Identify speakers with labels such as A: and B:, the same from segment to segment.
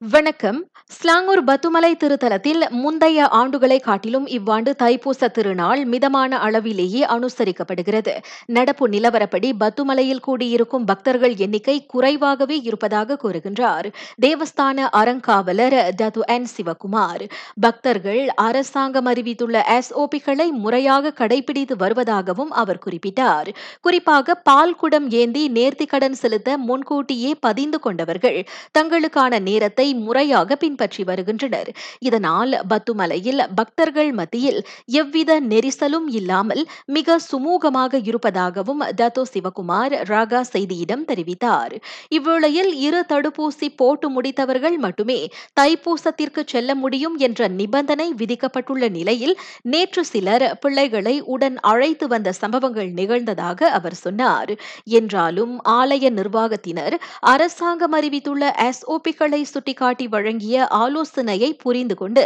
A: வணக்கம். ஸ்லாங்கூர் பத்துமலை திருத்தலத்தில் முந்தைய ஆண்டுகளை காட்டிலும் இவ்வாண்டு தைப்பூச திருநாள் மிதமான அளவிலேயே அனுசரிக்கப்படுகிறது. நடப்பு நிலவரப்படி பத்துமலையில் கூடியிருக்கும் பக்தர்கள் எண்ணிக்கை குறைவாகவே இருப்பதாக கூறுகின்றார். தேவஸ்தான அறங்காவலர் டது என் சிவகுமார். பக்தர்கள் அரசாங்கம் அறிவித்துள்ள எஸ்ஓபிகளை முறையாக கடைபிடித்து வருவதாகவும் அவர் குறிப்பிட்டார். குறிப்பாக பால் குடம் ஏந்தி நேர்த்திக்கடன் செலுத்த முன்கூட்டியே பதிந்து கொண்டவர்கள். தங்களுக்கான நேரத்தை முறையாக பின்பற்றி வருகின்றனர். இதனால் பத்துமலையில் பக்தர்கள் மத்தியில் எவ்வித நெரிசலும் இல்லாமல் மிக சுமூகமாக இருப்பதாகவும் தத்தோ சிவகுமார் ராகா செய்தியிடம் தெரிவித்தார். இவ்வேளையில் இரு தடுப்பூசி போட்டு முடித்தவர்கள் மட்டுமே தைப்பூசத்திற்கு செல்ல முடியும் என்ற நிபந்தனை விதிக்கப்பட்டுள்ள நிலையில் நேற்று சிலர் பிள்ளைகளை உடன் அழைத்து வந்த சம்பவங்கள் நிகழ்ந்ததாக அவர் சொன்னார். என்றாலும் ஆலய நிர்வாகத்தினர் அரசாங்கம் அறிவித்துள்ள எஸ்ஓபிகளை சுட்டிக்காட்டி வழங்கிய ஆலோசனையை புரிந்து கொண்டு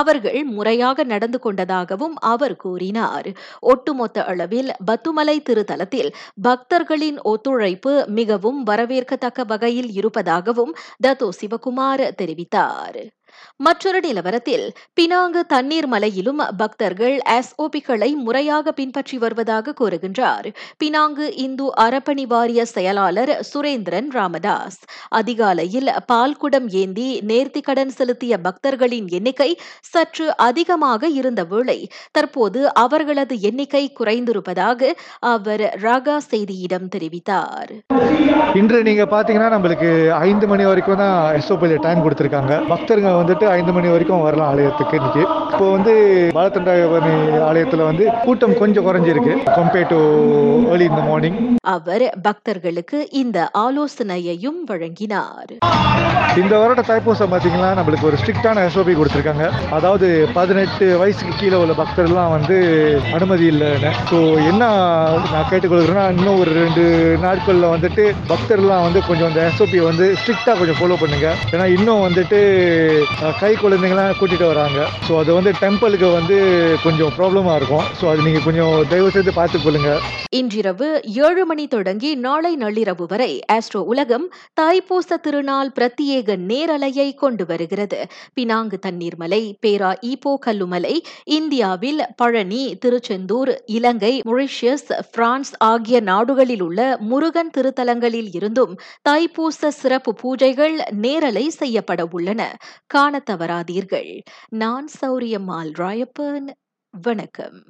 A: அவர்கள் முறையாக நடந்து கொண்டதாகவும் அவர் கூறினார். ஒட்டுமொத்த அளவில் பத்துமலை திருத்தலத்தில் பக்தர்களின் ஒத்துழைப்பு மிகவும் வரவேற்கத்தக்க வகையில் இருப்பதாகவும் தத்தோ சிவகுமார் தெரிவித்தார். மற்றொரு நிலவரத்தில் பினாங்கு தண்ணீர் மலையிலும் பக்தர்கள் எஸ்ஓபிகளை முறையாக பின்பற்றி வருவதாக கூறுகின்றார். பினாங்கு இந்து அறப்பணி வாரிய செயலாளர் சுரேந்திரன் ராமதாஸ். அதிகாலையில் பால்குடம் ஏந்தி நேர்த்திக்கடன் செலுத்திய பக்தர்களின் எண்ணிக்கை சற்று அதிகமாக இருந்த வேளை தற்போது அவர்களது எண்ணிக்கை குறைந்திருப்பதாக அவர் ராகா செய்தியிடம் தெரிவித்தார்.
B: இன்று நீங்க பாத்தீங்கன்னா நம்மளுக்கு ஐந்து மணி வரைக்கும் தான் எஸ்ஓபியில் டைம் கொடுத்திருக்காங்க. பக்தர்கள் வந்துட்டு ஐந்து மணி வரைக்கும் வரலாம் ஆலயத்துக்கு இன்னைக்கு. இப்போ வந்து பாலத்தண்டாயபரணி ஆலயத்தில் வந்து கூட்டம் கொஞ்சம் குறைஞ்சிருக்கு கம்பேர்ட் டு ஏர்லி இந்த மார்னிங்
A: அவர் பக்தர்களுக்கு இந்த ஆலோசனையையும் வழங்கினார்.
B: இந்த வருட தைப்பூசம் பார்த்தீங்கன்னா நம்மளுக்கு ஒரு ஸ்ட்ரிக்டான எஸ்ஓபி கொடுத்துருக்காங்க. அதாவது பதினெட்டு வயசுக்கு கீழே உள்ள பக்தர்லாம் வந்து அனுமதி இல்லைன்னு. ஸோ என்ன நான் கேட்டுக்கொள்கிறேன்னா இன்னும் ஒரு ரெண்டு நாட்களில் வந்துட்டு பக்தர்லாம் வந்து கொஞ்சம் அந்த எஸ்ஓபி வந்து ஸ்ட்ரிக்டாக கொஞ்சம் ஃபாலோ பண்ணுங்க. ஏன்னா இன்னும் வந்துட்டு கை குழந்தைங்களாம் கூட்டிகிட்டு வராங்க. ஸோ அது வந்து டெம்பிளுக்கு வந்து கொஞ்சம் ப்ராப்ளமாக இருக்கும். ஸோ அது நீங்கள் கொஞ்சம் தயவு செய்து பார்த்துக்கொள்ளுங்க
A: இன்றிரவு ஏழு மணி தொடங்கி நாளை நள்ளிரவு வரை ஆஸ்ட்ரோ உலகம் தாய்ப்பூச திருநாள் பிரத்யேக நேரலையை கொண்டு வருகிறது. பினாங்கு தண்ணீர்மலை பேரா ஈப்போ கல்லுமலை இந்தியாவில் பழனி திருச்செந்தூர் இலங்கை மொரிஷியஸ் பிரான்ஸ் ஆகிய நாடுகளில் உள்ள முருகன் திருத்தலங்களில் இருந்தும் தாய்ப்பூச சிறப்பு பூஜைகள் நேரலை செய்யப்பட உள்ளன. காண தவறாதீர்கள். நான் சௌரியம்மாள் ராயப்பன். வணக்கம்.